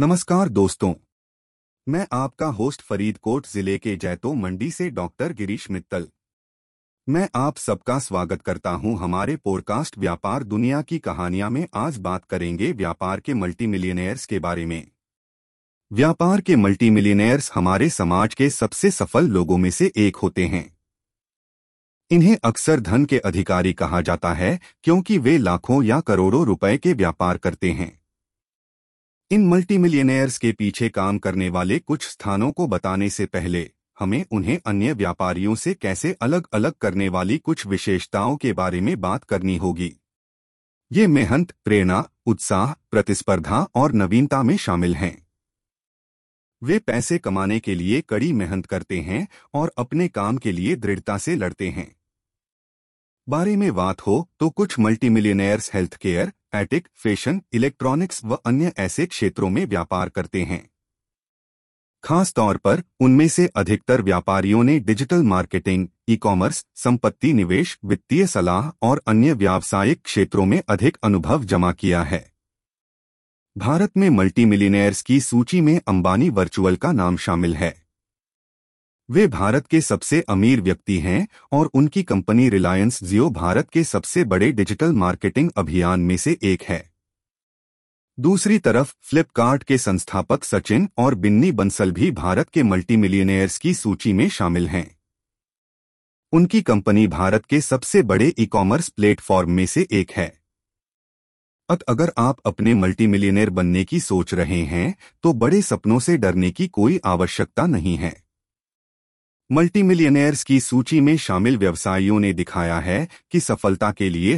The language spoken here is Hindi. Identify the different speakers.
Speaker 1: नमस्कार दोस्तों। मैं आपका होस्ट फरीदकोट ज़िले के जैतो मंडी से डॉक्टर गिरीश मित्तल। मैं आप सबका स्वागत करता हूँ हमारे पॉडकास्ट व्यापार दुनिया की कहानियाँ में। आज बात करेंगे व्यापार के मल्टी मिलियनेयर्स के बारे में। व्यापार के मल्टी मिलियनेयर्स हमारे समाज के सबसे सफल लोगों में से एक होते हैं। इन्हें अक्सर धन के अधिकारी कहा जाता है, क्योंकि वे लाखों या करोड़ों रुपए के व्यापार करते हैं। इन मल्टी मिलियनेयर्स के पीछे काम करने वाले कुछ स्थानों को बताने से पहले, हमें उन्हें अन्य व्यापारियों से कैसे अलग अलग करने वाली कुछ विशेषताओं के बारे में बात करनी होगी। ये मेहनत प्रेरणा, उत्साह, प्रतिस्पर्धा और नवीनता में शामिल हैं। वे पैसे कमाने के लिए कड़ी मेहनत करते हैं और अपने काम के लिए दृढ़ता से लड़ते हैं। बारे में बात हो तो कुछ मल्टी मिलियनेयर्स हेल्थ केयर एटिक फ़ैशन इलेक्ट्रॉनिक्स व अन्य ऐसे क्षेत्रों में व्यापार करते हैं। खास तौर पर, उनमें से अधिकतर व्यापारियों ने डिजिटल मार्केटिंग ई कॉमर्स संपत्ति निवेश, वित्तीय सलाह और अन्य व्यावसायिक क्षेत्रों में अधिक अनुभव जमा किया है। भारत में मल्टी मिलियनेयर्स की सूची में अंबानी वर्चुअल का नाम शामिल है। वे भारत के सबसे अमीर व्यक्ति हैं और उनकी कंपनी रिलायंस जियो भारत के सबसे बड़े डिजिटल मार्केटिंग अभियान में से एक है। दूसरी तरफ़, फ्लिपकार्ट के संस्थापक सचिन और बिन्नी बंसल भी भारत के मल्टी मिलियनेयर्स की सूची में शामिल हैं। उनकी कंपनी भारत के सबसे बड़े ई कॉमर्स प्लेटफॉर्म में से एक है। अत अगर आप अपने मल्टी मिलियनेयर बनने की सोच रहे हैं तो बड़े सपनों से डरने की कोई आवश्यकता नहीं है। मल्टी मिलियनेयर्स की सूची में शामिल व्यवसायियों ने दिखाया है कि सफलता के लिए